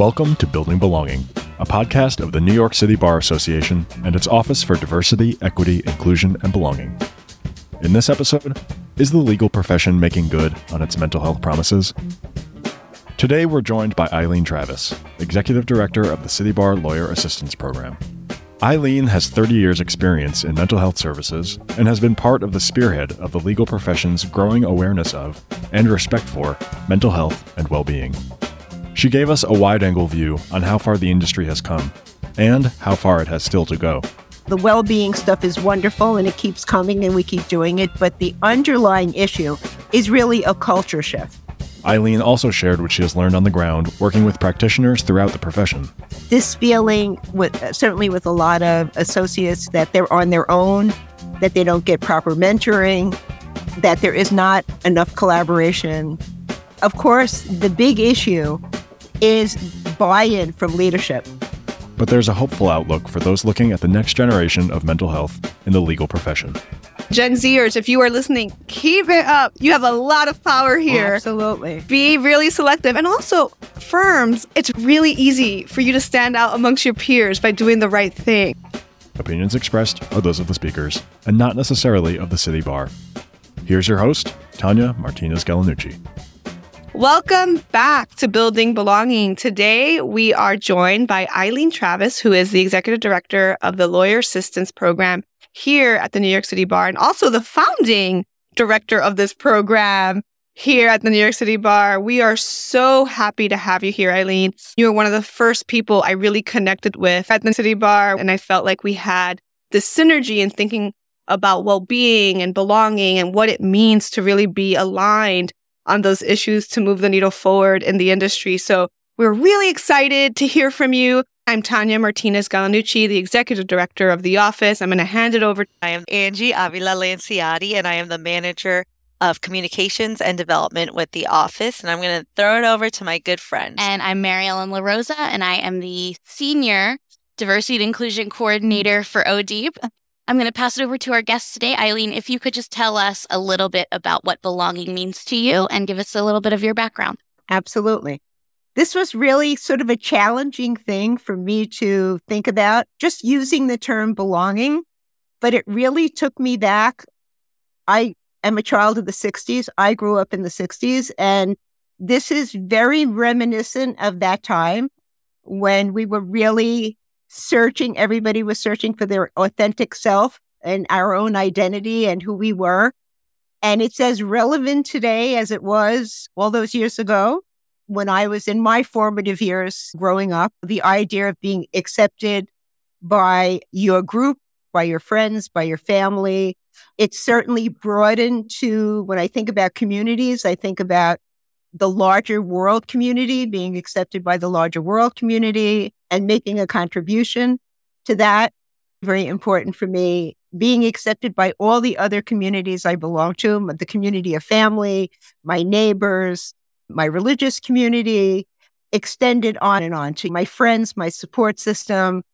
Welcome to Building Belonging, a podcast of the New York City Bar Association and its Office for Diversity, Equity, Inclusion, and Belonging. In this episode, is the legal profession making good on its mental health promises? Today, we're joined by Eileen Travis, Executive Director of the City Bar Lawyer Assistance Program. Eileen has 30 years' experience in mental health services and has been part of the spearhead of the legal profession's growing awareness of and respect for mental health and well being. She gave us a wide angle view on how far the industry has come and how far it has still to go. The well being stuff is wonderful and it keeps coming and we keep doing it, but the underlying issue is really a culture shift. Eileen also shared what she has learned on the ground working with practitioners throughout the profession. This feeling, with, certainly with a lot of associates, that they're on their own, that they don't get proper mentoring, that there is not enough collaboration. Of course, the big issue is buy in from leadership. But there's a hopeful outlook for those looking at the next generation of mental health in the legal profession. Gen Zers, if you are listening, keep it up. You have a lot of power oh, here. Absolutely. Be really selective. And also, firms, it's really easy for you to stand out amongst your peers by doing the right thing. Opinions expressed are those of the speakers and not necessarily of the city bar. Here's your host, Tanya Martinez Galanucci. Welcome back to Building Belonging. Today, we are joined by Eileen Travis, who is the executive director of the Lawyer Assistance Program here at the New York City Bar, and also the founding director of this program here at the New York City Bar. We are so happy to have you here, Eileen. You were one of the first people I really connected with at the City Bar, and I felt like we had this synergy in thinking about well being and belonging and what it means to really be aligned on those issues to move the needle forward in the industry. So we're really excited to hear from you. I'm Tanya Martinez Galanucci, the executive director of the office. I'm going to hand it over. I am Angie Avila Lanciati, and I am the manager of communications and development with the office. And I'm going to throw it over to my good friend. And I'm Mary Ellen LaRosa, and I am the senior diversity and inclusion coordinator for ODEEP. I'm going to pass it over to our guest today. Eileen, if you could just tell us a little bit about what belonging means to you and give us a little bit of your background. Absolutely. This was really sort of a challenging thing for me to think about, just using the term belonging, but it really took me back. I am a child of the 60s. I grew up in the 60s, and this is very reminiscent of that time when we were really searching, everybody was searching for their authentic self and our own identity and who we were. And it's as relevant today as it was all those years ago when I was in my formative years growing up. The idea of being accepted by your group, by your friends, by your family. It's certainly broadened to when I think about communities, I think about the larger world community, being accepted by the larger world community and making a contribution to that. Very important for me. Being accepted by all the other communities I belong to, the community of family, my neighbors, my religious community, extended on and on to my friends, my support system,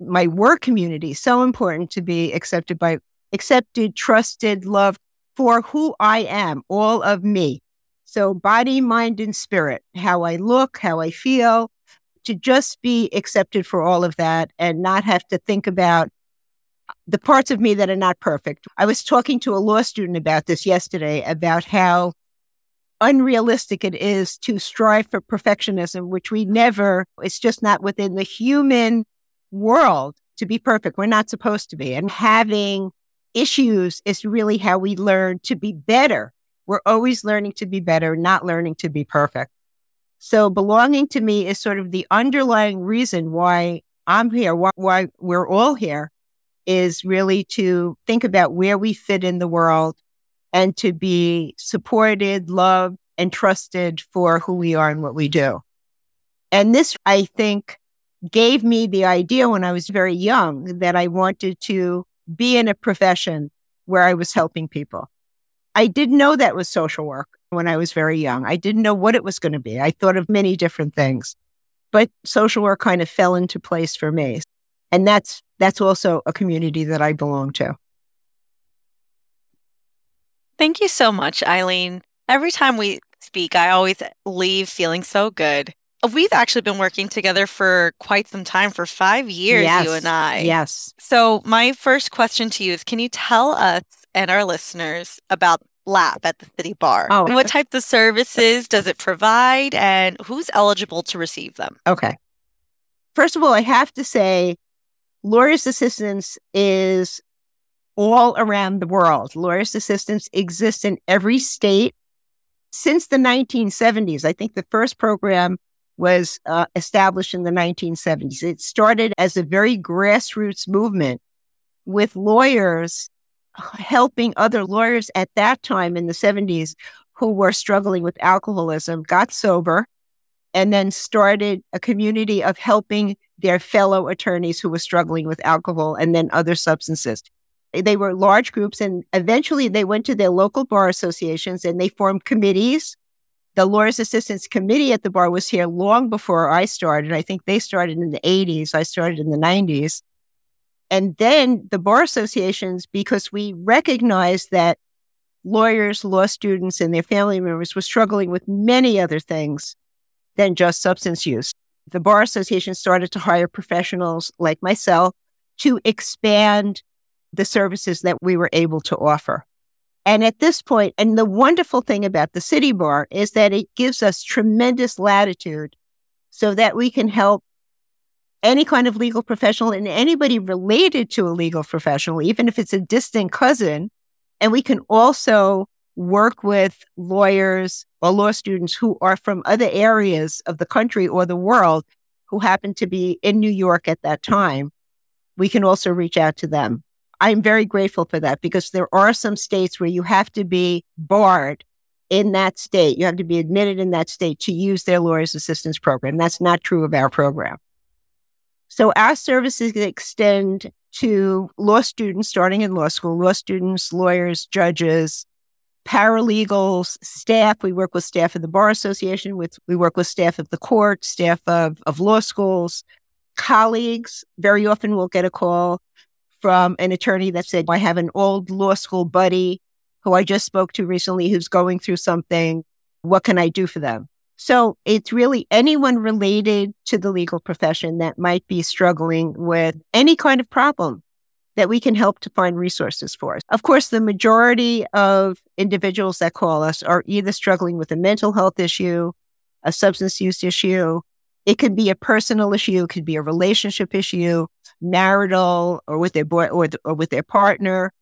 my work community. So important to be accepted by, accepted, trusted, loved for who I am, all of me. So, body, mind, and spirit, how I look, how I feel, to just be accepted for all of that and not have to think about uh, the parts of me that are not perfect. I was talking to a law student about this yesterday about how unrealistic it is to strive for perfectionism, which we never, it's just not within the human world to be perfect. We're not supposed to be. And having issues is really how we learn to be better we're always learning to be better, not learning to be perfect. So belonging to me is sort of the underlying reason why I'm here, why, why we're all here is really to think about where we fit in the world and to be supported, loved, and trusted for who we are and what we do. And this, I think, gave me the idea when I was very young that I wanted to be in a profession where I was helping people. I didn't know that was social work when I was very young. I didn't know what it was going to be. I thought of many different things, but social work kind of fell into place for me. And that's, that's also a community that I belong to. Thank you so much, Eileen. Every time we speak, I always leave feeling so good We've actually been working together for quite some time, for five years, yes. you and I. Yes. So, my first question to you is Can you tell us and our listeners about LAP at the City Bar? Oh. And what type of services does it provide, and who's eligible to receive them? Okay. First of all, I have to say, lawyer's assistance is all around the world. Lawyer's assistance exists in every state since the 1970s. I think the first program was uh, established in the 1970s. It started as a very grassroots movement with lawyers helping other lawyers at that time in the 70s who were struggling with alcoholism, got sober, and then started a community of helping their fellow attorneys who were struggling with alcohol and then other substances. They were large groups and eventually they went to their local bar associations and they formed committees the Lawyers Assistance Committee at the bar was here long before I started. I think they started in the 80s. I started in the 90s. And then the bar associations, because we recognized that lawyers, law students, and their family members were struggling with many other things than just substance use. The bar association started to hire professionals like myself to expand the services that we were able to offer. And at this point, and the wonderful thing about the city bar is that it gives us tremendous latitude so that we can help any kind of legal professional and anybody related to a legal professional, even if it's a distant cousin. And we can also work with lawyers or law students who are from other areas of the country or the world who happen to be in New York at that time. We can also reach out to them. I'm very grateful for that because there are some states where you have to be barred in that state. You have to be admitted in that state to use their lawyer's assistance program. That's not true of our program. So our services extend to law students starting in law school, law students, lawyers, judges, paralegals, staff. We work with staff of the Bar Association, with we work with staff of the court, staff of, of law schools, colleagues. Very often we'll get a call from an attorney that said, I have an old law school buddy who I just spoke to recently who's going through something. What can I do for them? So it's really anyone related to the legal profession that might be struggling with any kind of problem that we can help to find resources for. Of course, the majority of individuals that call us are either struggling with a mental health issue, a substance use issue, it could be a personal issue, it could be a relationship issue, marital or with their boy or, or with their partner,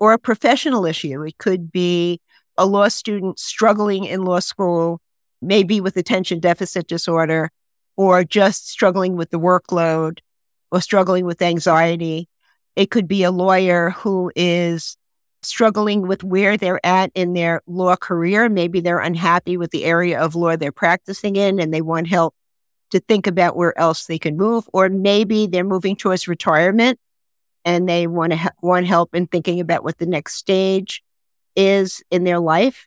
or a professional issue. It could be a law student struggling in law school, maybe with attention deficit disorder, or just struggling with the workload or struggling with anxiety. It could be a lawyer who is struggling with where they're at in their law career. Maybe they're unhappy with the area of law they're practicing in and they want help to think about where else they can move, or maybe they're moving towards retirement and they want to ha- want help in thinking about what the next stage is in their life.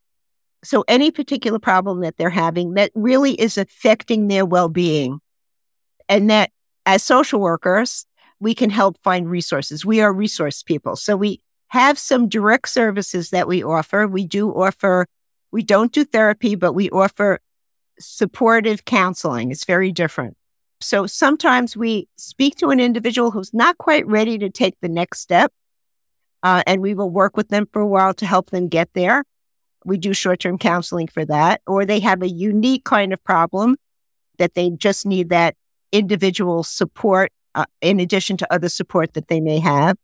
So any particular problem that they're having that really is affecting their well-being and that as social workers, we can help find resources. We are resource people. So we have some direct services that we offer. We do offer, we don't do therapy, but we offer supportive counseling. It's very different. So sometimes we speak to an individual who's not quite ready to take the next step, uh, and we will work with them for a while to help them get there. We do short term counseling for that, or they have a unique kind of problem that they just need that individual support uh, in addition to other support that they may have.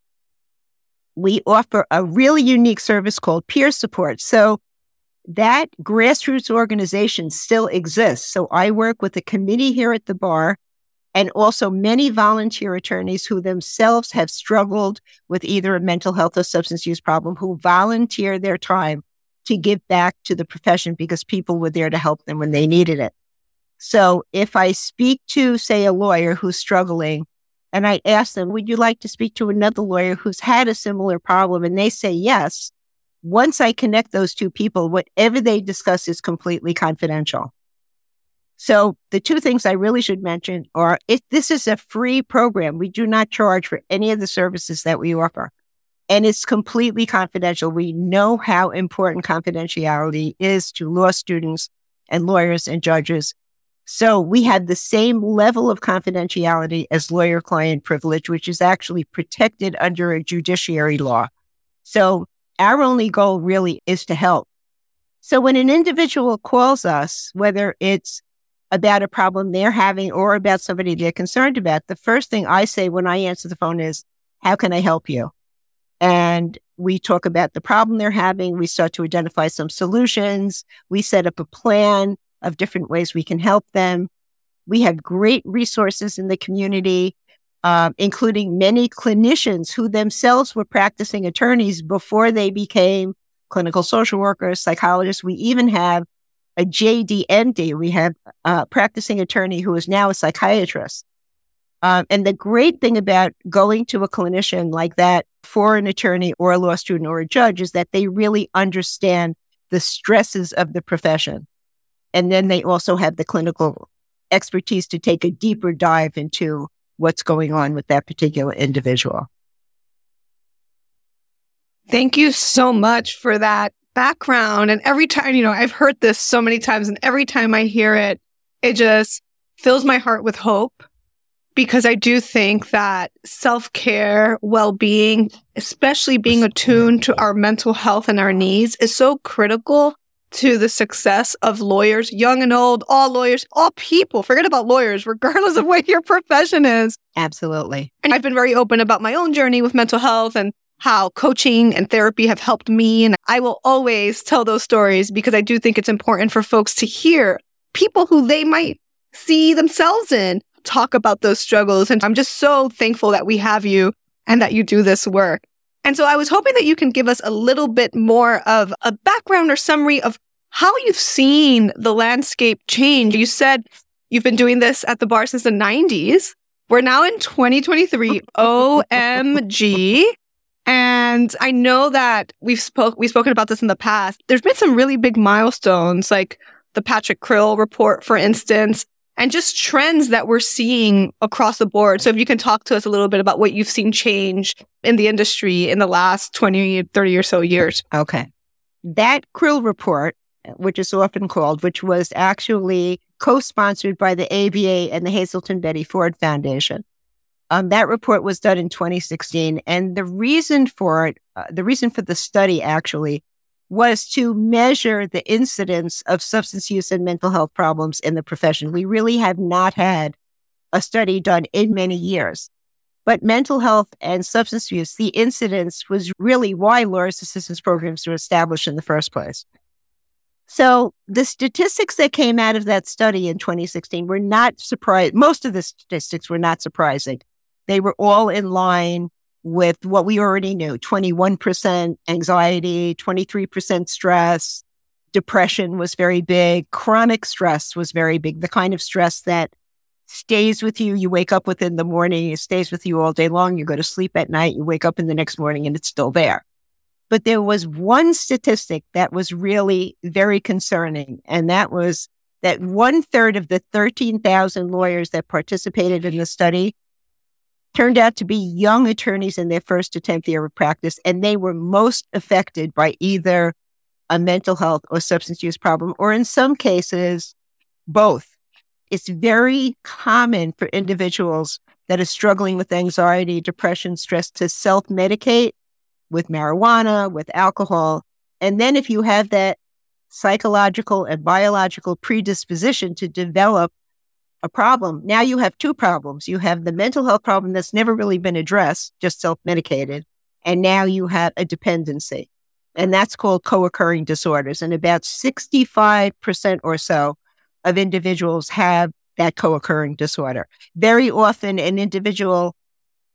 We offer a really unique service called peer support. So that grassroots organization still exists. So I work with a committee here at the bar and also many volunteer attorneys who themselves have struggled with either a mental health or substance use problem who volunteer their time to give back to the profession because people were there to help them when they needed it. So if I speak to, say, a lawyer who's struggling and I ask them, would you like to speak to another lawyer who's had a similar problem? And they say yes once I connect those two people, whatever they discuss is completely confidential. So the two things I really should mention are if this is a free program, we do not charge for any of the services that we offer. And it's completely confidential. We know how important confidentiality is to law students and lawyers and judges. So we had the same level of confidentiality as lawyer client privilege, which is actually protected under a judiciary law. So our only goal really is to help. So when an individual calls us, whether it's about a problem they're having or about somebody they're concerned about, the first thing I say when I answer the phone is, how can I help you? And we talk about the problem they're having. We start to identify some solutions. We set up a plan of different ways we can help them. We have great resources in the community, uh, including many clinicians who themselves were practicing attorneys before they became clinical social workers, psychologists. We even have a JD MD. We have a practicing attorney who is now a psychiatrist. Um, and the great thing about going to a clinician like that for an attorney or a law student or a judge is that they really understand the stresses of the profession. And then they also have the clinical expertise to take a deeper dive into what's going on with that particular individual. Thank you so much for that background. And every time, you know, I've heard this so many times, and every time I hear it, it just fills my heart with hope because I do think that self care, well being, especially being attuned to our mental health and our needs, is so critical to the success of lawyers, young and old, all lawyers, all people. Forget about lawyers, regardless of what your profession is. Absolutely. And I've been very open about my own journey with mental health and how coaching and therapy have helped me. And I will always tell those stories because I do think it's important for folks to hear people who they might see themselves in talk about those struggles. And I'm just so thankful that we have you and that you do this work. And so I was hoping that you can give us a little bit more of a background or summary of how you've seen the landscape change. You said you've been doing this at the bar since the 90s. We're now in 2023. OMG. And I know that we've spoke we've spoken about this in the past. There's been some really big milestones, like the Patrick Krill report, for instance, and just trends that we're seeing across the board. So if you can talk to us a little bit about what you've seen change in the industry in the last 20, 30 or so years. Okay. That Krill report, which is often called, which was actually co-sponsored by the ABA and the Hazelden Betty Ford Foundation. Um, that report was done in 2016. And the reason for it, uh, the reason for the study actually was to measure the incidence of substance use and mental health problems in the profession. We really have not had a study done in many years. But mental health and substance use, the incidence was really why lawyers assistance programs were established in the first place. So the statistics that came out of that study in 2016 were not surprised. Most of the statistics were not surprising. They were all in line with what we already knew 21% anxiety, 23% stress. Depression was very big. Chronic stress was very big. The kind of stress that stays with you. You wake up within the morning, it stays with you all day long. You go to sleep at night, you wake up in the next morning and it's still there. But there was one statistic that was really very concerning, and that was that one third of the 13,000 lawyers that participated in the study turned out to be young attorneys in their first to 10th year of practice, and they were most affected by either a mental health or substance use problem, or in some cases, both. It's very common for individuals that are struggling with anxiety, depression, stress to self medicate with marijuana, with alcohol. And then if you have that psychological and biological predisposition to develop a problem. Now you have two problems. You have the mental health problem that's never really been addressed, just self medicated. And now you have a dependency. And that's called co occurring disorders. And about 65% or so of individuals have that co occurring disorder. Very often, an individual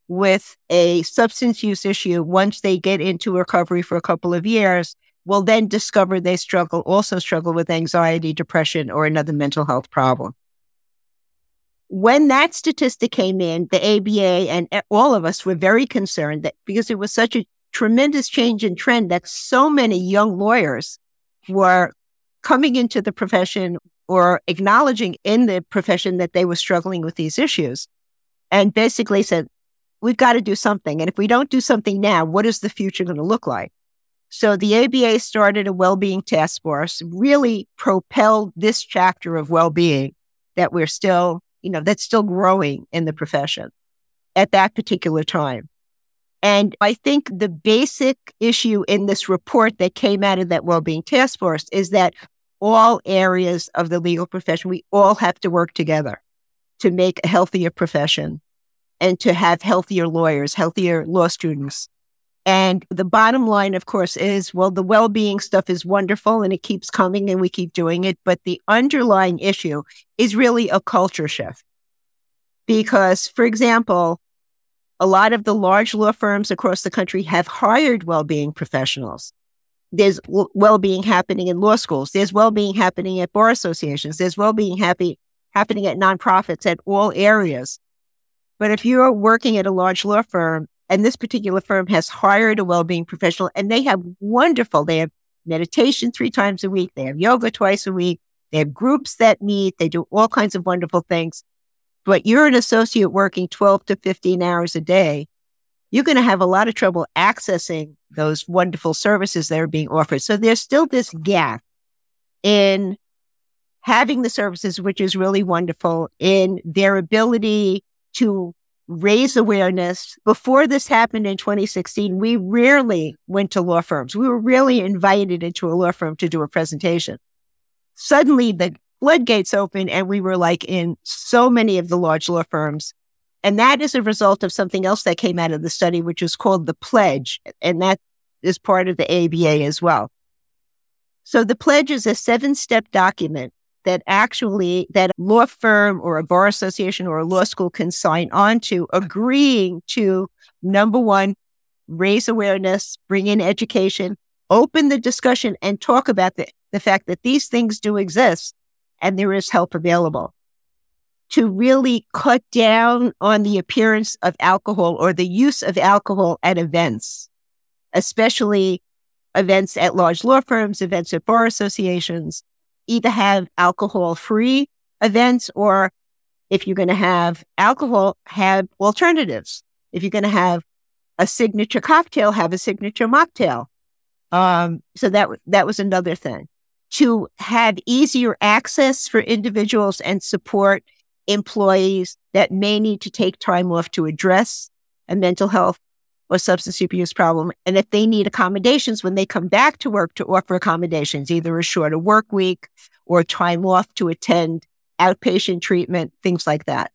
with a substance use issue, once they get into recovery for a couple of years, will then discover they struggle, also struggle with anxiety, depression, or another mental health problem when that statistic came in, the ABA and eh, all of us were very concerned that because it was such a tremendous change in trend that so many young lawyers were coming into the profession or acknowledging in the profession that they were struggling with these issues and basically said, we've got to do something. And if we don't do something now, what is the future going to look like? So the ABA started a well-being task force, really propelled this chapter of well-being that we're still, you know, that's still growing in the profession at that particular time. And I think the basic issue in this report that came out of that well-being task force is that all areas of the legal profession, we all have to work together to make a healthier profession and to have healthier lawyers, healthier law students. And the bottom line, of course, is well, the well being stuff is wonderful and it keeps coming and we keep doing it. But the underlying issue is really a culture shift. Because, for example, a lot of the large law firms across the country have hired well being professionals. There's well being happening in law schools, there's well being happening at bar associations, there's well being happy, happening at nonprofits at all areas. But if you're working at a large law firm and this particular firm has hired a well-being professional and they have wonderful, they have meditation three times a week. They have yoga twice a week. They have groups that meet. They do all kinds of wonderful things. But you're an associate working 12 to 15 hours a day. You're going to have a lot of trouble accessing those wonderful services that are being offered. So there's still this gap in having the services, which is really wonderful in their ability to raise awareness. Before this happened in 2016, we rarely went to law firms. We were really invited into a law firm to do a presentation. Suddenly the floodgates opened and we were like in so many of the large law firms. And that is a result of something else that came out of the study, which is called the pledge. And that is part of the ABA as well. So the pledge is a seven step document that actually that law firm or a bar association or a law school can sign on to agreeing to number one, raise awareness, bring in education, open the discussion and talk about the, the fact that these things do exist and there is help available. To really cut down on the appearance of alcohol or the use of alcohol at events, especially events at large law firms, events at bar associations, either have alcohol free events or if you're going to have alcohol, have alternatives. If you're going to have a signature cocktail, have a signature mocktail. Um, so that, that was another thing to have easier access for individuals and support employees that may need to take time off to address a mental health or substance abuse problem. And if they need accommodations when they come back to work to offer accommodations, either a shorter work week or time off to attend outpatient treatment, things like that.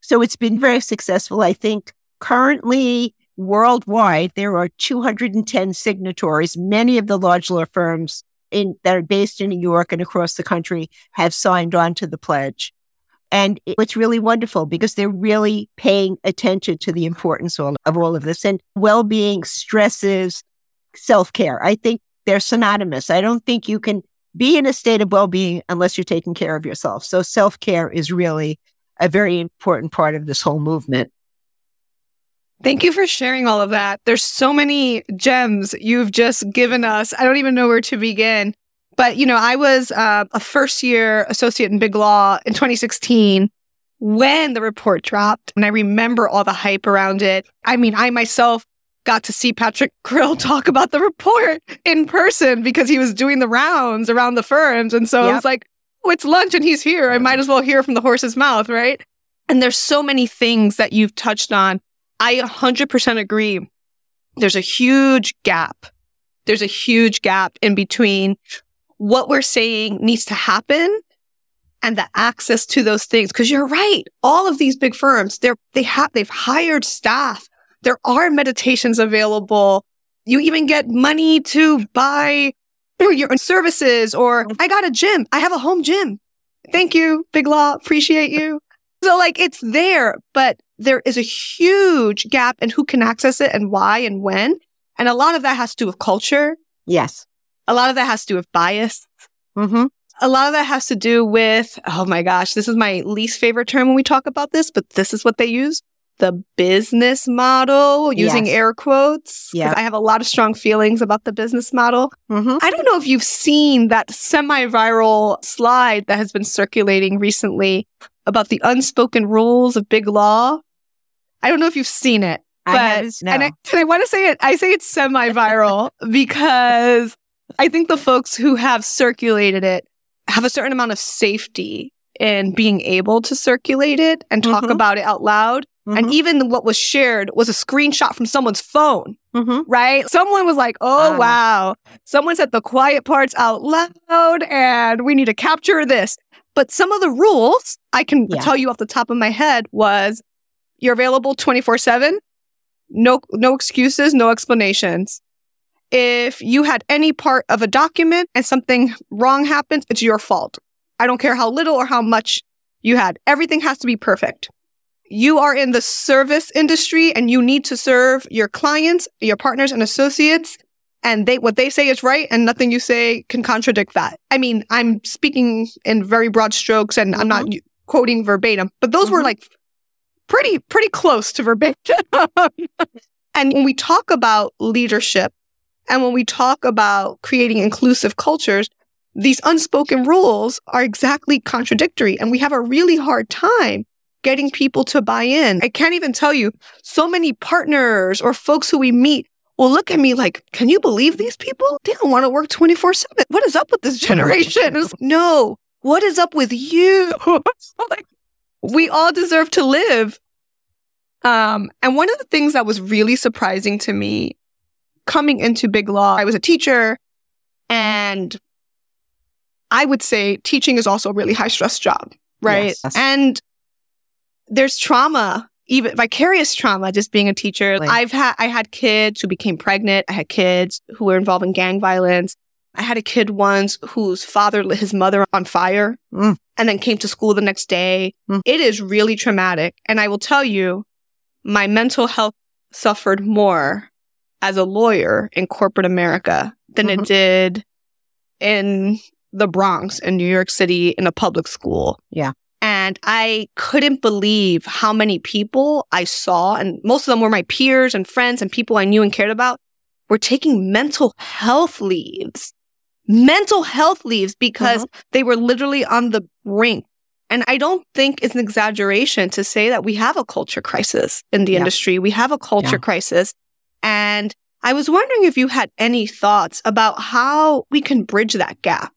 So it's been very successful. I think currently worldwide, there are 210 signatories. Many of the large law firms in, that are based in New York and across the country have signed on to the pledge. And it's really wonderful because they're really paying attention to the importance of all of this and well-being stresses self-care. I think they're synonymous. I don't think you can be in a state of well-being unless you're taking care of yourself. So self-care is really a very important part of this whole movement. Thank you for sharing all of that. There's so many gems you've just given us. I don't even know where to begin. But, you know, I was uh, a first year associate in big law in 2016 when the report dropped. And I remember all the hype around it. I mean, I myself got to see Patrick Krill talk about the report in person because he was doing the rounds around the firms. And so yep. it was like, oh, it's lunch and he's here. I might as well hear from the horse's mouth, right? And there's so many things that you've touched on. I 100% agree. There's a huge gap. There's a huge gap in between what we're saying needs to happen and the access to those things. Cause you're right. All of these big firms, they're, they have, they've hired staff. There are meditations available. You even get money to buy your own services or I got a gym. I have a home gym. Thank you, Big Law. Appreciate you. So like it's there, but there is a huge gap in who can access it and why and when. And a lot of that has to do with culture. Yes. A lot of that has to do with bias. Mm-hmm. A lot of that has to do with, oh my gosh, this is my least favorite term when we talk about this, but this is what they use. The business model, using yes. air quotes. Yeah. I have a lot of strong feelings about the business model. Mm-hmm. I don't know if you've seen that semi viral slide that has been circulating recently about the unspoken rules of big law. I don't know if you've seen it. But, I no. and I, and I want to say it, I say it's semi viral because I think the folks who have circulated it have a certain amount of safety in being able to circulate it and talk Mhm. about it out loud. And Mhm. even what was shared was a screenshot from someone's phone, Mhm. right? Someone was like, oh, Ah. wow. Someone said the quiet parts out loud and we need to capture this. But some of the rules I can Yeah. tell you off the top of my head was you're available 24 7. No, no excuses, no explanations. If you had any part of a document and something wrong happens, it's your fault. I don't care how little or how much you had. Everything has to be perfect. You are in the service industry and you need to serve your clients, your partners and associates and they what they say is right and nothing you say can contradict that. I mean, I'm speaking in very broad strokes and I'm not quoting verbatim, but those were Mhm. like pretty pretty close to verbatim. and when we talk about leadership and when we talk about creating inclusive cultures, these unspoken rules are exactly contradictory and we have a really hard time getting people to buy in. I can't even tell you so many partners or folks who we meet will look at me like, can you believe these people? They don't want to work 24 7. What is up with this generation? No, what is up with you? Like, we all deserve to live. Um, and one of the things that was really surprising to me coming into Big Law, I was a teacher and I would say teaching is also a really high stress job, right? Yes. And there's trauma, even vicarious trauma, just being a teacher. Right. I've had, I had kids who became pregnant. I had kids who were involved in gang violence. I had a kid once whose father lit his mother on fire Mm. and then came to school the next day. Mm. It is really traumatic. And I will tell you, my mental health suffered more as a lawyer in corporate America than Mhm. it did in the Bronx in New York City in a public school. Yeah. And I couldn't believe how many people I saw, and most of them were my peers and friends and people I knew and cared about, were taking mental health leaves. Mental health leaves because they were literally on the brink. And I don't think it's an exaggeration to say that we have a culture crisis in the Yeah. industry. We have a culture Yeah. crisis. And I was wondering if you had any thoughts about how we can bridge that gap.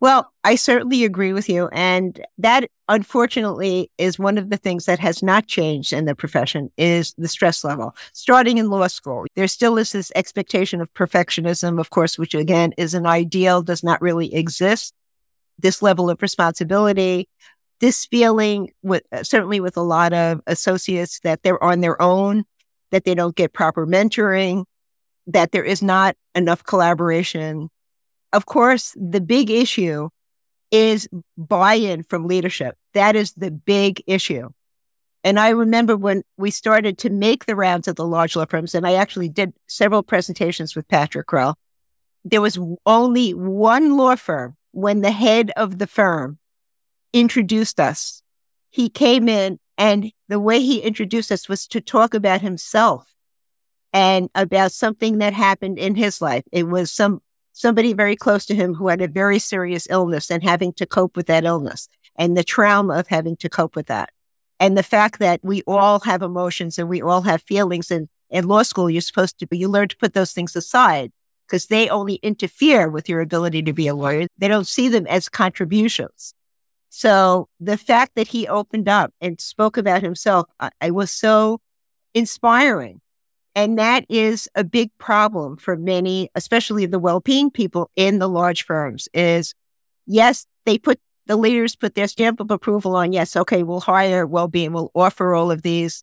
Well, I certainly agree with you. And that unfortunately is one of the things that has not changed in the profession is the stress level. Starting in law school, there still is this expectation of perfectionism, of course, which again is an ideal, does not really exist. This level of responsibility, this feeling with certainly with a lot of associates that they're on their own, that they don't get proper mentoring, that there is not enough collaboration of course, the big issue is buy in from leadership. That is the big issue. And I remember when we started to make the rounds at the large law firms, and I actually did several presentations with Patrick Krill. There was only one law firm when the head of the firm introduced us. He came in and the way he introduced us was to talk about himself and about something that happened in his life. It was some somebody very close to him who had a very serious illness and having to cope with that illness and the trauma of having to cope with that. And the fact that we all have emotions and we all have feelings. And in law school, you're supposed to be, you learn to put those things aside because they only interfere with your ability to be a lawyer. They don't see them as contributions. So the fact that he opened up and spoke about himself, I, I was so inspiring. And that is a big problem for many, especially the well-being people in the large firms is yes, they put the leaders put their stamp of approval on, yes, okay, we'll hire well-being, we'll offer all of these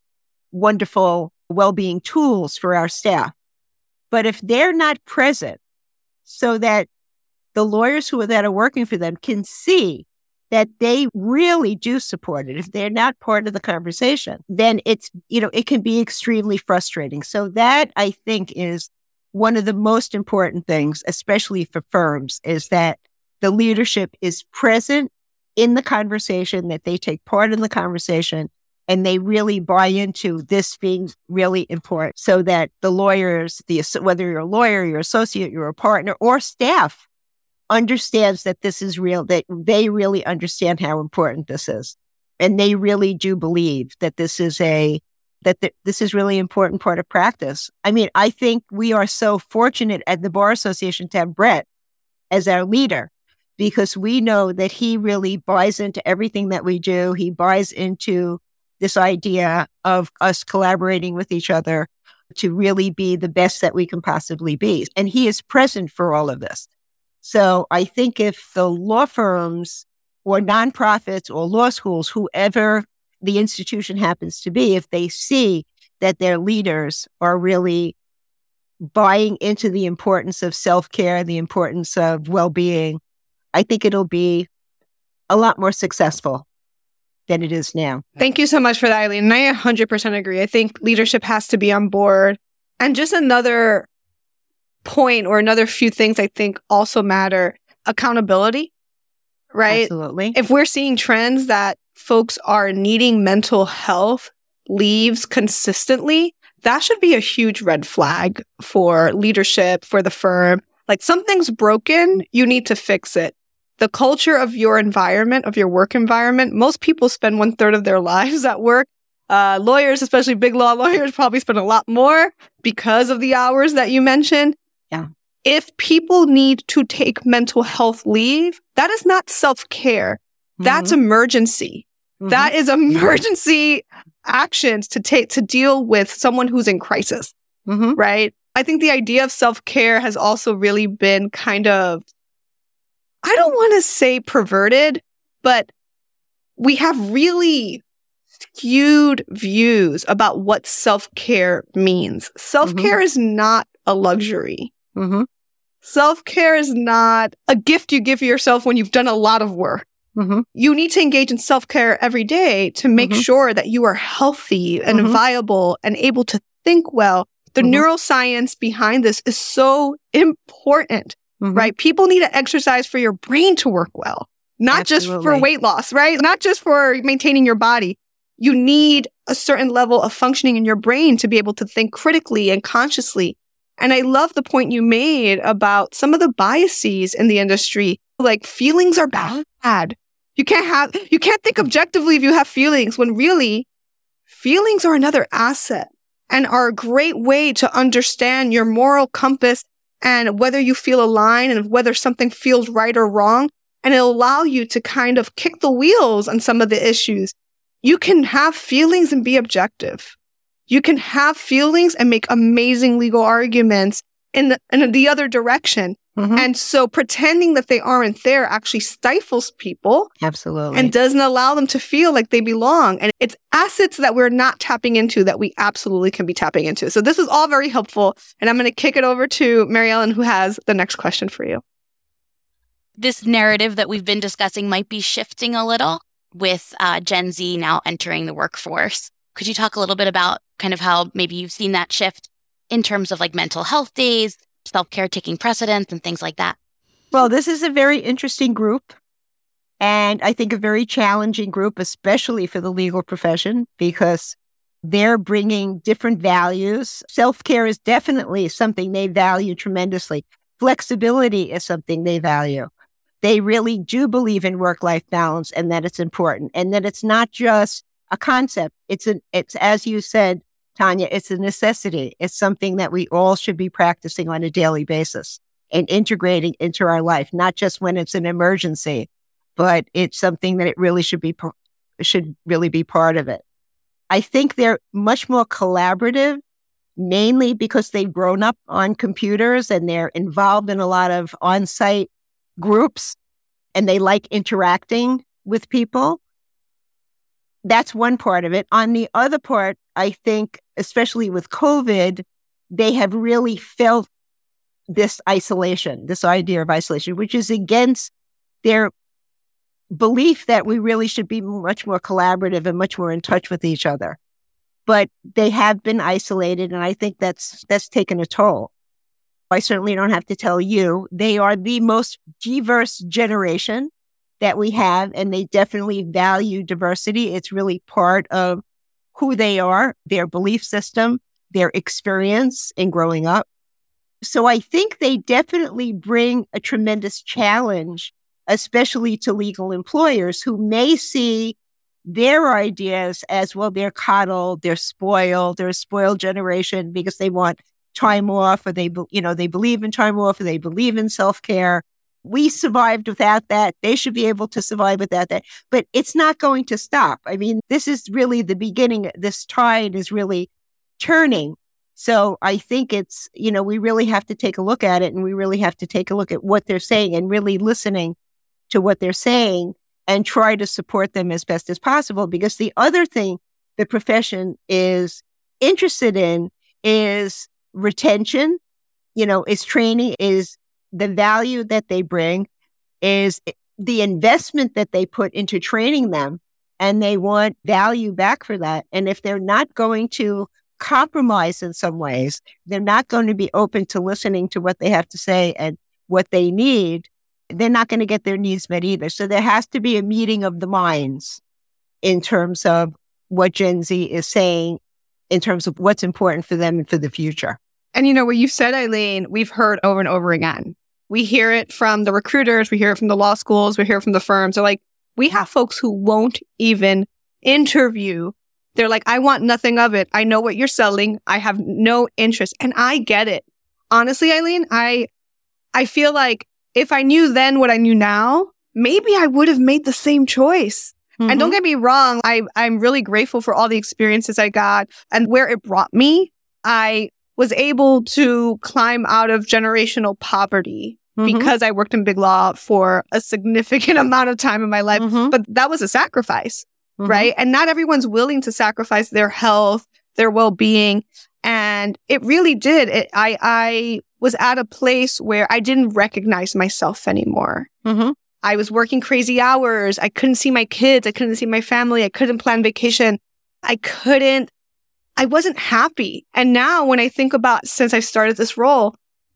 wonderful well-being tools for our staff. But if they're not present so that the lawyers who are that are working for them can see that they really do support it. If they're not part of the conversation, then it's, you know, it can be extremely frustrating. So that I think is one of the most important things, especially for firms, is that the leadership is present in the conversation, that they take part in the conversation and they really buy into this being really important so that the lawyers, the, whether you're a lawyer, your associate, you're a partner or staff understands that this is real, that they really understand how important this is. And they really do believe that this is a, that th- this is really important part of practice. I mean, I think we are so fortunate at the Bar Association to have Brett as our leader because we know that he really buys into everything that we do. He buys into this idea of us collaborating with each other to really be the best that we can possibly be. And he is present for all of this. So I think if the law firms or nonprofits or law schools, whoever the institution happens to be, if they see that their leaders are really buying into the importance of self care, the importance of well being, I think it'll be a lot more successful than it is now. Thank you so much for that, Eileen. And I 100% agree. I think leadership has to be on board. And just another point or another few things I think also matter accountability, right? Absolutely. If we're seeing trends that folks are needing mental health leaves consistently, that should be a huge red flag for leadership, for the firm. Like something's broken, you need to fix it the culture of your environment, of your work environment, most people spend one third of their lives at work. Uh, lawyers, especially big law lawyers, probably spend a lot more because of the hours that you mentioned. Yeah. If people need to take mental health leave, that is not self care. Mm-hmm. That's emergency. Mm-hmm. That is emergency actions to take to deal with someone who's in crisis. Mm-hmm. Right. I think the idea of self care has also really been kind of I don't want to say perverted, but we have really skewed views about what self care means. Self care mm-hmm. is not a luxury. Mm-hmm. Self care is not a gift you give yourself when you've done a lot of work. Mm-hmm. You need to engage in self care every day to make mm-hmm. sure that you are healthy and mm-hmm. viable and able to think well. The mm-hmm. neuroscience behind this is so important right? People need to exercise for your brain to work well, not Absolutely. just for weight loss, right? Not just for maintaining your body. You need a certain level of functioning in your brain to be able to think critically and consciously. And I love the point you made about some of the biases in the industry. Like feelings are bad. You can't have, you can't think objectively if you have feelings when really feelings are another asset and are a great way to understand your moral compass and whether you feel aligned and whether something feels right or wrong. And it'll allow you to kind of kick the wheels on some of the issues. You can have feelings and be objective. You can have feelings and make amazing legal arguments in the, in the other direction. Mm-hmm. And so pretending that they aren't there actually stifles people. Absolutely. And doesn't allow them to feel like they belong. And it's assets that we're not tapping into that we absolutely can be tapping into. So this is all very helpful. And I'm going to kick it over to Mary Ellen, who has the next question for you. This narrative that we've been discussing might be shifting a little with uh, Gen Z now entering the workforce. Could you talk a little bit about kind of how maybe you've seen that shift in terms of like mental health days, self care taking precedence and things like that? Well, this is a very interesting group. And I think a very challenging group, especially for the legal profession, because they're bringing different values. Self care is definitely something they value tremendously. Flexibility is something they value. They really do believe in work life balance and that it's important and that it's not just a concept. It's an, it's, as you said, Tanya, it's a necessity. It's something that we all should be practicing on a daily basis and integrating into our life, not just when it's an emergency, but it's something that it really should be, should really be part of it. I think they're much more collaborative, mainly because they've grown up on computers and they're involved in a lot of on site groups and they like interacting with people. That's one part of it. On the other part, I think, especially with COVID, they have really felt this isolation, this idea of isolation, which is against their belief that we really should be much more collaborative and much more in touch with each other. But they have been isolated, and I think that's that's taken a toll. I certainly don't have to tell you, they are the most diverse generation that we have, and they definitely value diversity. It's really part of who they are, their belief system, their experience in growing up. So I think they definitely bring a tremendous challenge, especially to legal employers who may see their ideas as well, they're coddled, they're spoiled, they're a spoiled generation because they want time off or they, you know, they believe in time off or they believe in self care. We survived without that. They should be able to survive without that. But it's not going to stop. I mean, this is really the beginning. This tide is really turning. So I think it's, you know, we really have to take a look at it and we really have to take a look at what they're saying and really listening to what they're saying and try to support them as best as possible. Because the other thing the profession is interested in is retention, you know, is training, is the value that they bring, is the investment that they put into training them. And they want value back for that. And if they're not going to compromise in some ways, they're not going to be open to listening to what they have to say and what they need, they're not going to get their needs met either. So there has to be a meeting of the minds in terms of what Gen Z is saying, in terms of what's important for them and for the future. And you know what you said, Eileen, we've heard over and over again. We hear it from the recruiters, we hear it from the law schools, we hear it from the firms. They're like, we have folks who won't even interview. They're like, I want nothing of it. I know what you're selling. I have no interest. And I get it. Honestly, Eileen, I I feel like if I knew then what I knew now, maybe I would have made the same choice. Mm-hmm. And don't mm-hmm. get me wrong, I, I'm really grateful for all the experiences I got and where it brought me. I was able to climb out of generational poverty mm-hmm. because I worked in big law for a significant amount of time in my life. Mm-hmm. But that was a sacrifice, mm-hmm. right? And not everyone's willing to sacrifice their health, their well being. And it really did. It, I, I was at a place where I didn't recognize myself anymore. Mm-hmm. I was working crazy hours. I couldn't see my kids. I couldn't see my family. I couldn't plan vacation. I couldn't, I wasn't happy. And now when I think about since I started this role,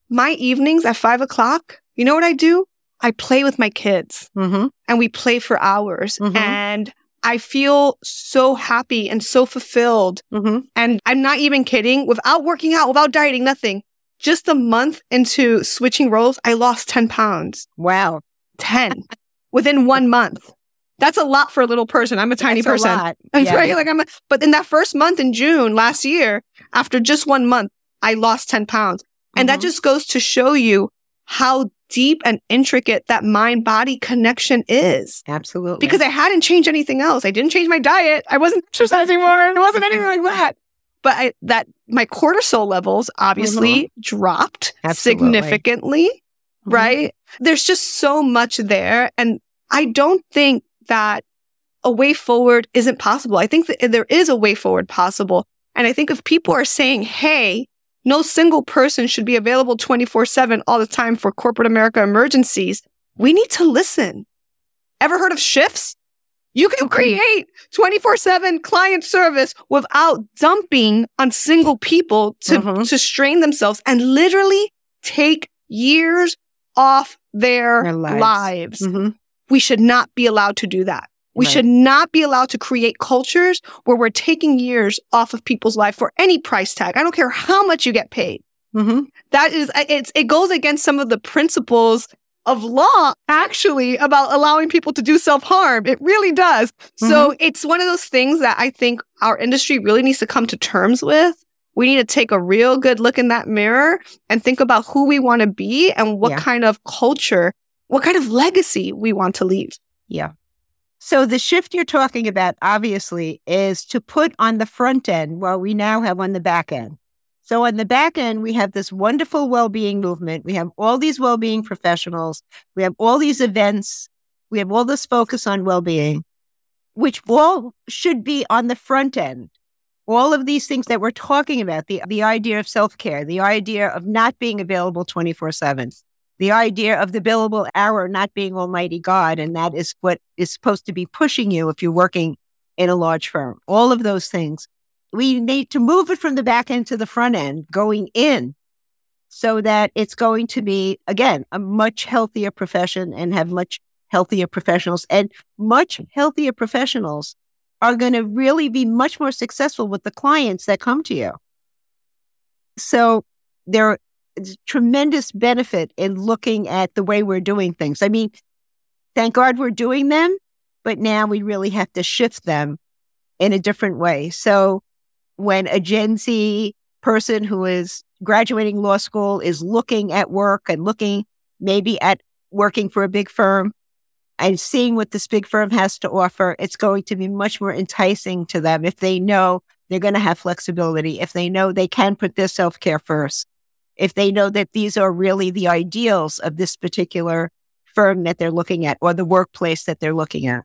my evenings at five o'clock, you know what I do? I play with my kids mm-hmm. and we play for hours. Mm-hmm. And I feel so happy and so fulfilled. Mm-hmm. And I'm not even kidding. Without working out, without dieting, nothing. Just a month into switching roles, I lost 10 pounds. Wow. 10 within one month. That's a lot for a little person. I'm a tiny That's person. A yeah. right? Like I'm a, but in that first month in June last year, after just one month, I lost 10 pounds. And mm-hmm. that just goes to show you how deep and intricate that mind body connection is. Absolutely. Because I hadn't changed anything else. I didn't change my diet. I wasn't exercising more. It wasn't anything like that. But I, that my cortisol levels obviously mm-hmm. dropped Absolutely. significantly. Mm-hmm. Right. There's just so much there. And I don't think that a way forward isn't possible. I think that there is a way forward possible. And I think if people are saying, Hey, no single person should be available 24 seven all the time for corporate America emergencies. We need to listen. Ever heard of shifts? You can create 24 seven client service without dumping on single people to, mm-hmm. to strain themselves and literally take years off their, their lives. lives. Mm-hmm. We should not be allowed to do that. We right. should not be allowed to create cultures where we're taking years off of people's life for any price tag. I don't care how much you get paid. Mm-hmm. That is, it's, it goes against some of the principles of law actually about allowing people to do self harm. It really does. Mm-hmm. So it's one of those things that I think our industry really needs to come to terms with. We need to take a real good look in that mirror and think about who we want to be and what yeah. kind of culture, what kind of legacy we want to leave. Yeah. So the shift you're talking about, obviously, is to put on the front end what we now have on the back end. So on the back end, we have this wonderful well-being movement. We have all these well-being professionals. We have all these events. We have all this focus on well-being, which all should be on the front end. All of these things that we're talking about, the, the idea of self-care, the idea of not being available 24 seven, the idea of the billable hour not being Almighty God. And that is what is supposed to be pushing you if you're working in a large firm. All of those things. We need to move it from the back end to the front end, going in so that it's going to be, again, a much healthier profession and have much healthier professionals and much healthier professionals are going to really be much more successful with the clients that come to you. So there tremendous benefit in looking at the way we're doing things. I mean, thank God we're doing them, but now we really have to shift them in a different way. So when a Gen Z person who is graduating law school is looking at work and looking maybe at working for a big firm and seeing what this big firm has to offer, it's going to be much more enticing to them if they know they're going to have flexibility, if they know they can put their self care first, if they know that these are really the ideals of this particular firm that they're looking at or the workplace that they're looking at.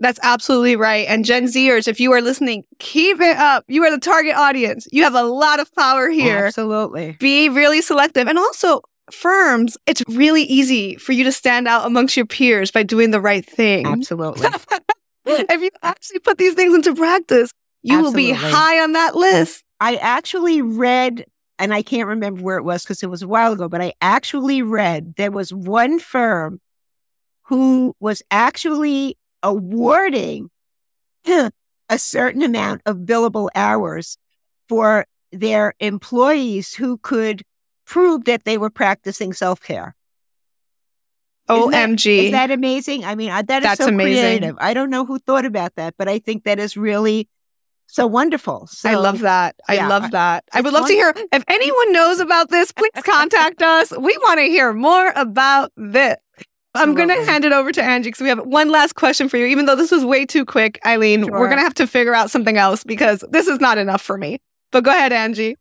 That's absolutely right. And Gen Zers, if you are listening, keep it up. You are the target audience. You have a lot of power here. Absolutely. Be really selective. And also, firms, it's really easy for you to stand out amongst your peers by doing the right thing. Absolutely. if you actually put these things into practice, you Absolutely. will be high on that list. I actually read, and I can't remember where it was because it was a while ago, but I actually read there was one firm who was actually awarding a certain amount of billable hours for their employees who could prove that they were practicing self care. Isn't that- OMG. Is that amazing? I mean, that is That's so amazing. creative. I don't know who thought about that, but I think that is really so wonderful. So I love that. I yeah, love that. I would love to hear if anyone knows about this, please contact us. We want to hear more about this. I'm going to hand it over to Angie because we have one last question for you. Even though this was way too quick, Eileen, we're going to have to figure out something else because this is not enough for me. But go ahead, Angie.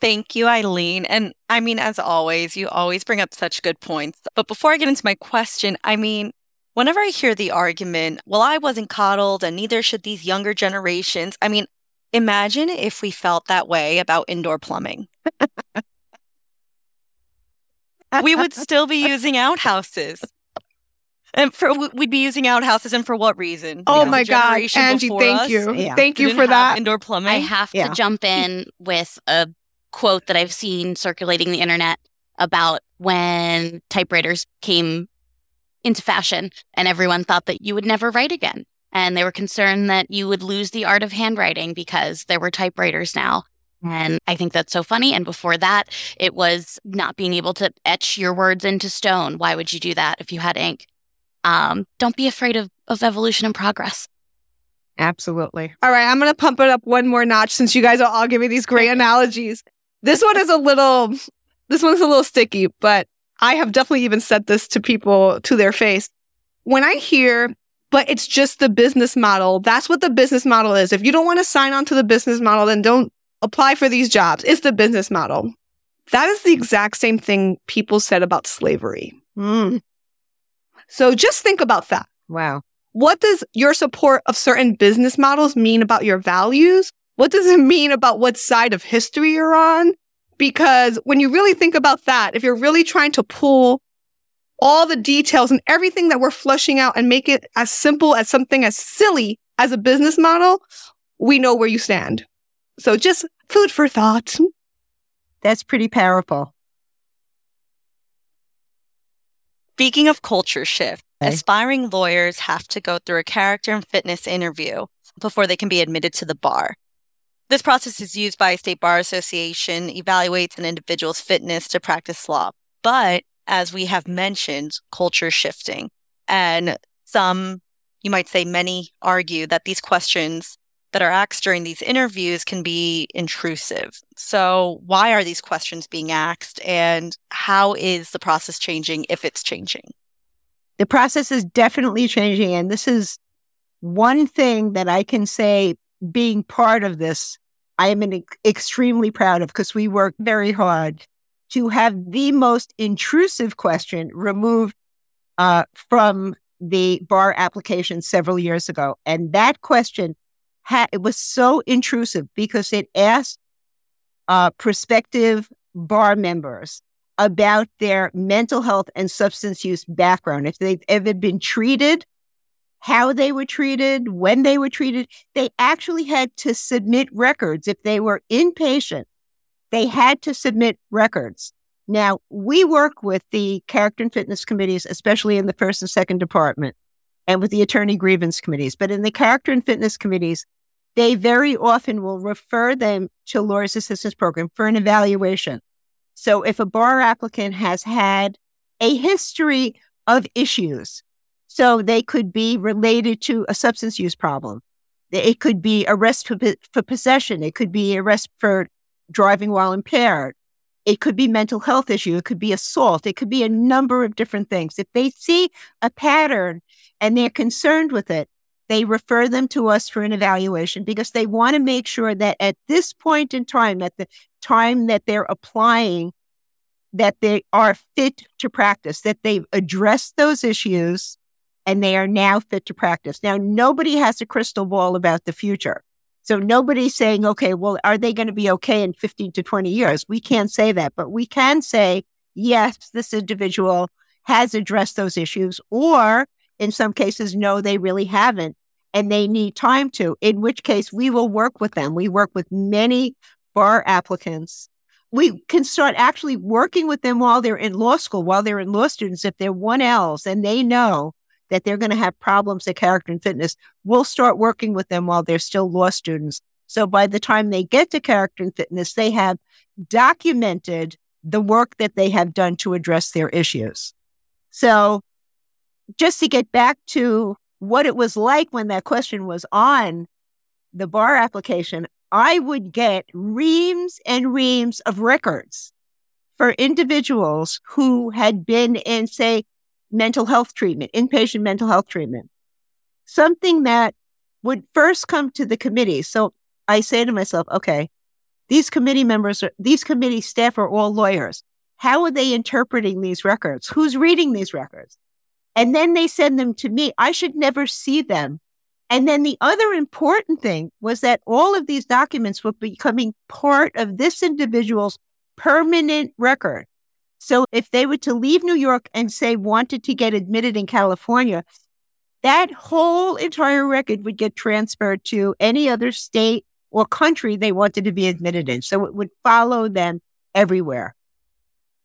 Thank you, Eileen. And I mean, as always, you always bring up such good points. But before I get into my question, I mean, whenever I hear the argument, well, I wasn't coddled and neither should these younger generations, I mean, imagine if we felt that way about indoor plumbing. we would still be using outhouses. And for we'd be using outhouses, and for what reason? Oh Because my the God, Angie, thank us you. Yeah. Thank you for that. indoor plumbing. I have Yeah. to jump in with a quote that I've seen circulating the internet about when typewriters came into fashion and everyone thought that you would never write again. And they were concerned that you would lose the art of handwriting because there were typewriters now. And I think that's so funny. And before that, it was not being able to etch your words into stone. Why would you do that if you had ink? Um, don't be afraid of, of evolution and progress. absolutely. All right, I'm going to pump it up one more notch since you guys are all giving these great analogies. This one is a little, this one's a little sticky, but I have definitely even said this to people to their face. When I hear, but it's just the business model, that's what the business model is. If you don't want to sign on to the business model, then don't apply for these jobs. It's the business model. That is the exact same thing people said about slavery. Mm, So just think about that. wow. what does your support of certain business models mean about your values? What does it mean about what side of history you're on? Because when you really think about that, if you're really trying to pull all the details and everything that we're flushing out and make it as simple as something as silly as a business model, we know where you stand. So just food for thought. That's pretty powerful. Speaking of culture shift, Okay. aspiring lawyers have to go through a character and fitness interview before they can be admitted to the bar. This process is used by state bar association, evaluates an individual's fitness to practice law. But as we have mentioned, culture shifting. And some, you might say many, argue that these questions that are asked during these interviews can be intrusive. So, why are these questions being asked, and how is the process changing if it's changing? The process is definitely changing. And this is one thing that I can say being part of this, I am an ex- extremely proud of because we work very hard to have the most intrusive question removed uh, from the bar application several years ago. And that question it was so intrusive because it asked uh, prospective bar members about their mental health and substance use background, if they've ever been treated, how they were treated, when they were treated. They actually had to submit records. If they were inpatient, they had to submit records. Now, we work with the character and fitness committees, especially in the first and second department, and with the attorney grievance committees. But in the character and fitness committees, they very often will refer them to lawyers assistance program for an evaluation. So if a bar applicant has had a history of issues, so they could be related to a substance use problem. It could be arrest for, for possession. It could be arrest for driving while impaired. It could be mental health issue. It could be assault. It could be a number of different things. If they see a pattern and they're concerned with it, they refer them to us for an evaluation because they want to make sure that at this point in time, at the time that they're applying, that they are fit to practice, that they've addressed those issues and they are now fit to practice. Now, nobody has a crystal ball about the future. So nobody's saying, okay, well, are they going to be okay in 15 to 20 years? We can't say that, but we can say, yes, this individual has addressed those issues, or in some cases, no, they really haven't and they need time to, in which case we will work with them. We work with many bar applicants. We can start actually working with them while they're in law school, while they're in law students. If they're 1Ls and they know that they're going to have problems at character and fitness, we'll start working with them while they're still law students. So by the time they get to character and fitness, they have documented the work that they have done to address their issues. So just to get back to what it was like when that question was on the bar application, I would get reams and reams of records for individuals who had been in, say, mental health treatment, inpatient mental health treatment, something that would first come to the committee. So I say to myself, okay, these committee members, are, these committee staff are all lawyers. How are they interpreting these records? Who's reading these records? And then they send them to me. I should never see them. And then the other important thing was that all of these documents were becoming part of this individual's permanent record. So if they were to leave New York and say wanted to get admitted in California, that whole entire record would get transferred to any other state or country they wanted to be admitted in. So it would follow them everywhere.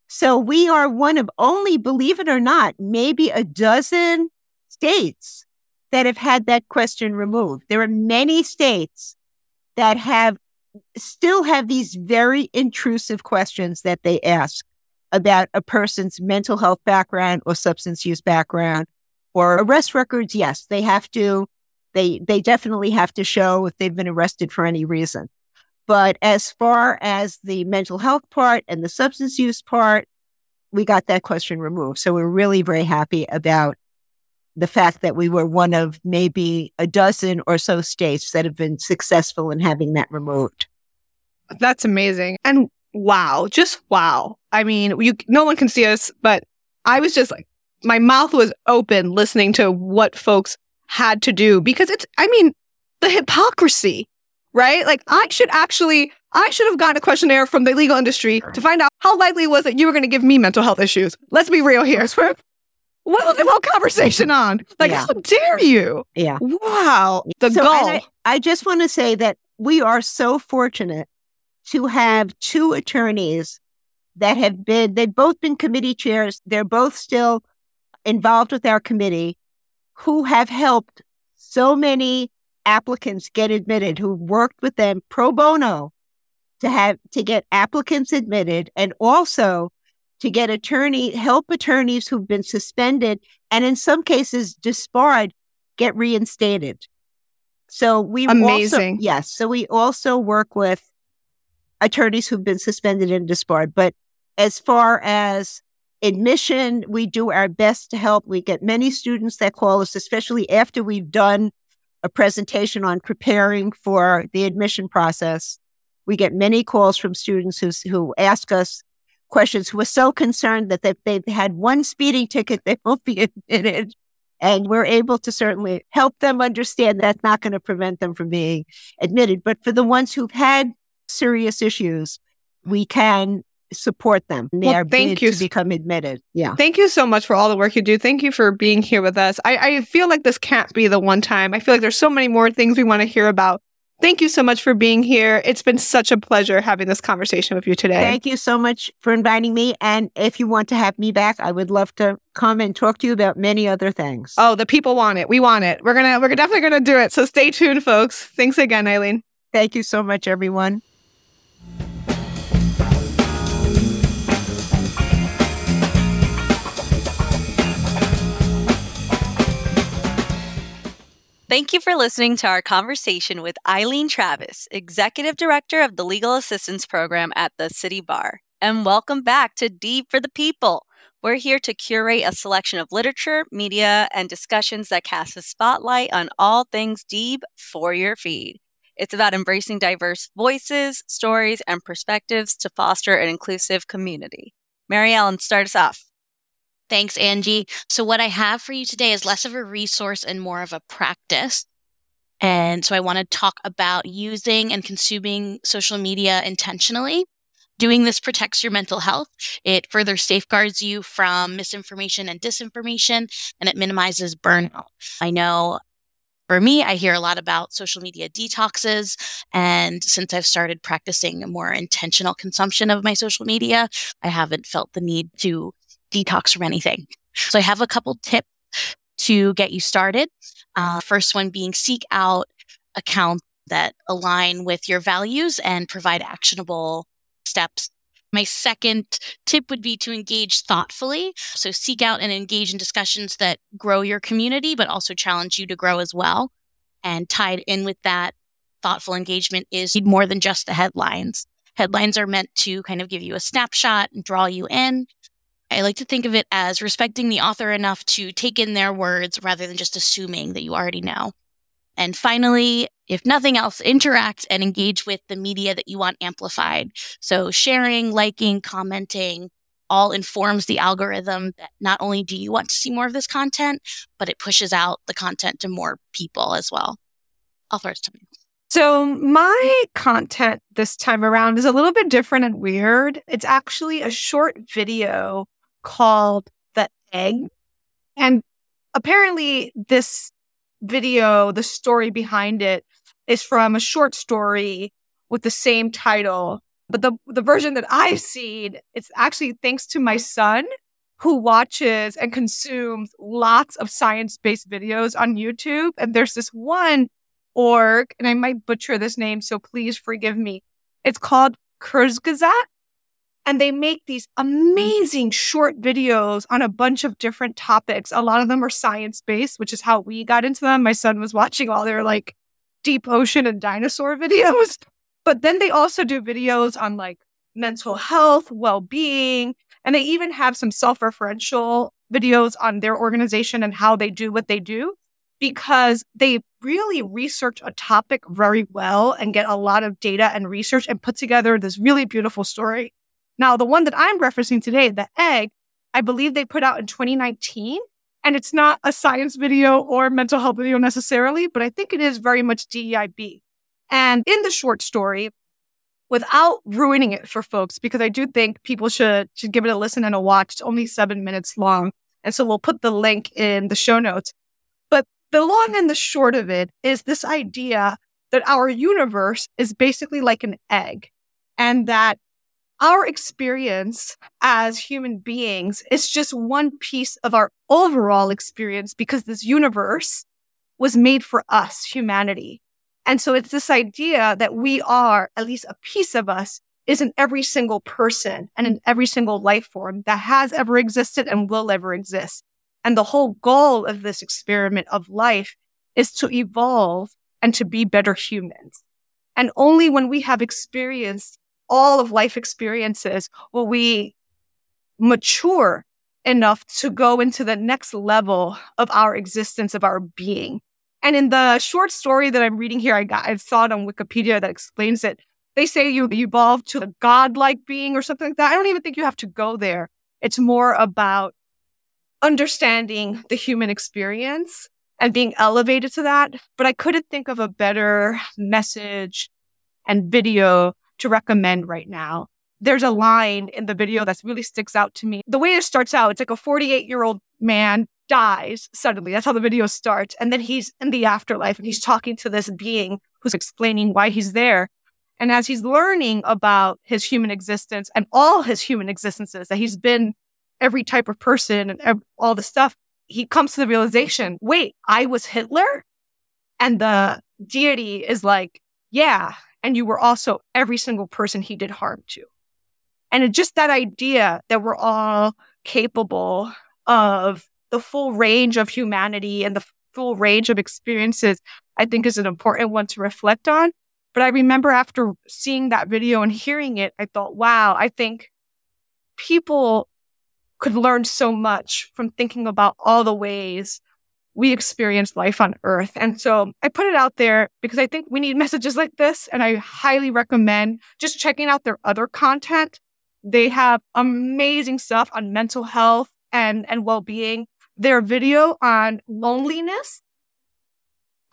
So we are one of only, believe it or not, maybe a dozen states that have had that question removed. There are many states that have still have these very intrusive questions that they ask about a person's mental health background or substance use background or arrest records. Yes, they have to, they, they definitely have to show if they've been arrested for any reason. But as far as the mental health part and the substance use part, we got that question removed. So we're really very happy about the fact that we were one of maybe a dozen or so states that have been successful in having that removed. That's amazing. And wow, just wow. I mean, you no one can see us, but I was just like my mouth was open listening to what folks had to do because it's I mean, the hypocrisy, right? Like I should actually I should have gotten a questionnaire from the legal industry to find out how likely it was that you were going to give me mental health issues. Let's be real here. what was the whole conversation on? Like, yeah. how dare you? Yeah. Wow. The so, gall. I, I just want to say that we are so fortunate to have two attorneys that have been, they've both been committee chairs. They're both still involved with our committee who have helped so many applicants get admitted, who worked with them pro bono to have to get applicants admitted and also to get attorney help attorneys who've been suspended and in some cases disbarred get reinstated. So we amazing. Also, yes. So we also work with attorneys who've been suspended and disbarred. But as far as admission, we do our best to help. We get many students that call us, especially after we've done a presentation on preparing for the admission process. We get many calls from students who, who ask us questions who are so concerned that they've, they've had one speeding ticket, they won't be admitted. And we're able to certainly help them understand that's not going to prevent them from being admitted. But for the ones who've had serious issues, we can support them. They well, are thank you to become admitted. Yeah. Thank you so much for all the work you do. Thank you for being here with us. I, I feel like this can't be the one time. I feel like there's so many more things we want to hear about. Thank you so much for being here. It's been such a pleasure having this conversation with you today. Thank you so much for inviting me. And if you want to have me back, I would love to come and talk to you about many other things. Oh, the people want it. We want it. We're gonna we're definitely gonna do it. So stay tuned, folks. Thanks again, Eileen. Thank you so much, everyone. Thank you for listening to our conversation with Eileen Travis, Executive Director of the Legal Assistance Program at the City Bar. and welcome back to DEIB for the People. We're here to curate a selection of literature, media, and discussions that cast a spotlight on all things DEIB for your feed. It's about embracing diverse voices, stories, and perspectives to foster an inclusive community. Mary Ellen, start us off. Thanks, Angie. So, what I have for you today is less of a resource and more of a practice. And so, I want to talk about using and consuming social media intentionally. Doing this protects your mental health. It further safeguards you from misinformation and disinformation, and it minimizes burnout. I know for me, I hear a lot about social media detoxes. And since I've started practicing a more intentional consumption of my social media, I haven't felt the need to detox from anything. So I have a couple tips to get you started. Uh, first one being seek out accounts that align with your values and provide actionable steps. My second tip would be to engage thoughtfully. So seek out and engage in discussions that grow your community, but also challenge you to grow as well. And tied in with that thoughtful engagement is more than just the headlines. Headlines are meant to kind of give you a snapshot and draw you in. I like to think of it as respecting the author enough to take in their words rather than just assuming that you already know. And finally, if nothing else, interact and engage with the media that you want amplified. So sharing, liking, commenting all informs the algorithm that not only do you want to see more of this content, but it pushes out the content to more people as well. I'll first to you. So my content this time around is a little bit different and weird. It's actually a short video called The Egg. And apparently this video, the story behind it is from a short story with the same title. But the, the version that I've seen, it's actually thanks to my son who watches and consumes lots of science based videos on YouTube. And there's this one org, and I might butcher this name, so please forgive me. It's called Kurzgesagt. And they make these amazing short videos on a bunch of different topics. A lot of them are science based, which is how we got into them. My son was watching all their like deep ocean and dinosaur videos. But then they also do videos on like mental health, well being, and they even have some self referential videos on their organization and how they do what they do because they really research a topic very well and get a lot of data and research and put together this really beautiful story. Now, the one that I'm referencing today, the egg, I believe they put out in 2019. And it's not a science video or mental health video necessarily, but I think it is very much DEIB. And in the short story, without ruining it for folks, because I do think people should, should give it a listen and a watch. It's only seven minutes long. And so we'll put the link in the show notes. But the long and the short of it is this idea that our universe is basically like an egg and that our experience as human beings is just one piece of our overall experience because this universe was made for us, humanity. And so it's this idea that we are, at least a piece of us, is in every single person and in every single life form that has ever existed and will ever exist. And the whole goal of this experiment of life is to evolve and to be better humans. And only when we have experienced all of life experiences will we mature enough to go into the next level of our existence, of our being. And in the short story that I'm reading here, I got, I saw it on Wikipedia that explains it. They say you evolve to a godlike being or something like that. I don't even think you have to go there. It's more about understanding the human experience and being elevated to that. But I couldn't think of a better message and video to recommend right now. There's a line in the video that really sticks out to me. The way it starts out, it's like a 48 year old man dies suddenly. That's how the video starts. And then he's in the afterlife and he's talking to this being who's explaining why he's there. And as he's learning about his human existence and all his human existences, that he's been every type of person and all the stuff, he comes to the realization, wait, I was Hitler? And the deity is like, yeah, and you were also every single person he did harm to. And just that idea that we're all capable of the full range of humanity and the full range of experiences, I think is an important one to reflect on. But I remember after seeing that video and hearing it, I thought, wow, I think people could learn so much from thinking about all the ways we experience life on earth. And so I put it out there because I think we need messages like this. And I highly recommend just checking out their other content. They have amazing stuff on mental health and, and well being. Their video on loneliness,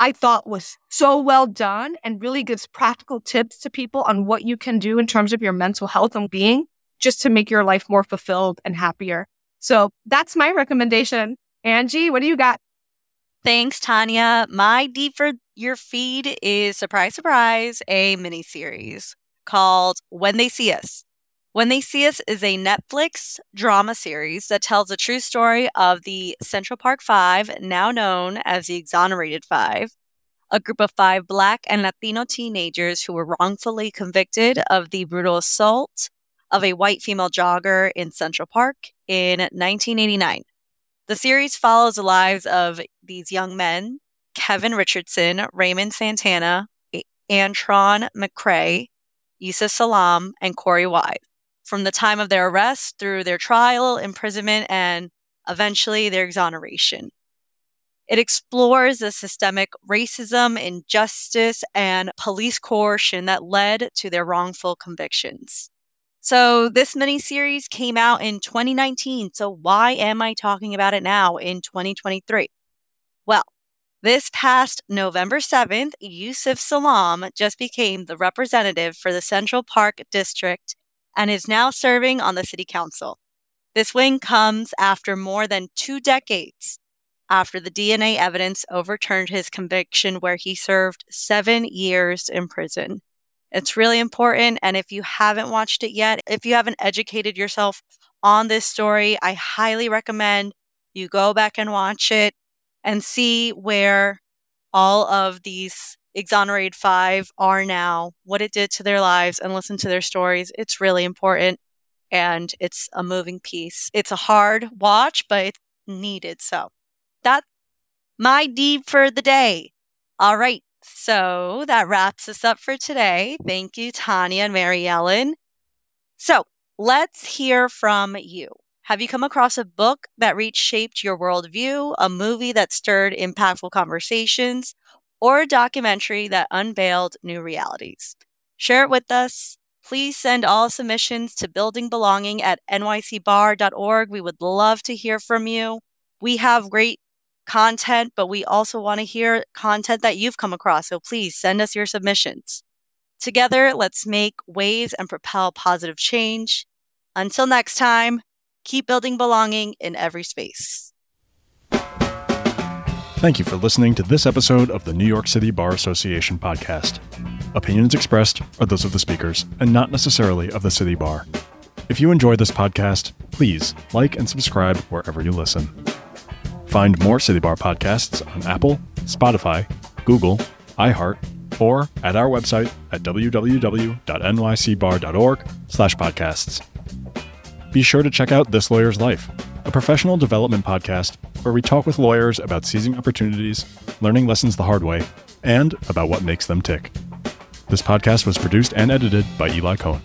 I thought was so well done and really gives practical tips to people on what you can do in terms of your mental health and being just to make your life more fulfilled and happier. So that's my recommendation. Angie, what do you got? Thanks, Tanya. My DEIB for your feed is surprise, surprise, a mini series called When They See Us. When They See Us is a Netflix drama series that tells the true story of the Central Park Five, now known as the Exonerated Five, a group of five Black and Latino teenagers who were wrongfully convicted of the brutal assault of a white female jogger in Central Park in 1989. The series follows the lives of these young men Kevin Richardson, Raymond Santana, Antron McCray, Yusef Salaam, and Korey Wise from the time of their arrest through their trial, imprisonment, and eventually their exoneration. It explores the systemic racism, injustice, and police coercion that led to their wrongful convictions. So this mini series came out in 2019. So why am I talking about it now in 2023? Well, this past November 7th, Yusef Salaam just became the representative for the Central Park District and is now serving on the city council. This win comes after more than two decades after the DNA evidence overturned his conviction, where he served seven years in prison. It's really important. And if you haven't watched it yet, if you haven't educated yourself on this story, I highly recommend you go back and watch it and see where all of these exonerated five are now, what it did to their lives, and listen to their stories. It's really important and it's a moving piece. It's a hard watch, but it's needed. So that's my deed for the day. All right. So that wraps us up for today. Thank you, Tanya and Mary Ellen. So let's hear from you. Have you come across a book that reshaped your worldview, a movie that stirred impactful conversations, or a documentary that unveiled new realities? Share it with us. Please send all submissions to buildingbelonging at nycbar.org. We would love to hear from you. We have great content, but we also want to hear content that you've come across. So please send us your submissions. Together, let's make waves and propel positive change. Until next time, keep building belonging in every space. Thank you for listening to this episode of the New York City Bar Association podcast. Opinions expressed are those of the speakers and not necessarily of the City Bar. If you enjoy this podcast, please like and subscribe wherever you listen. Find more City Bar podcasts on Apple, Spotify, Google, iHeart, or at our website at www.nycbar.org slash podcasts. Be sure to check out This Lawyer's Life, a professional development podcast where we talk with lawyers about seizing opportunities, learning lessons the hard way, and about what makes them tick. This podcast was produced and edited by Eli Cohen.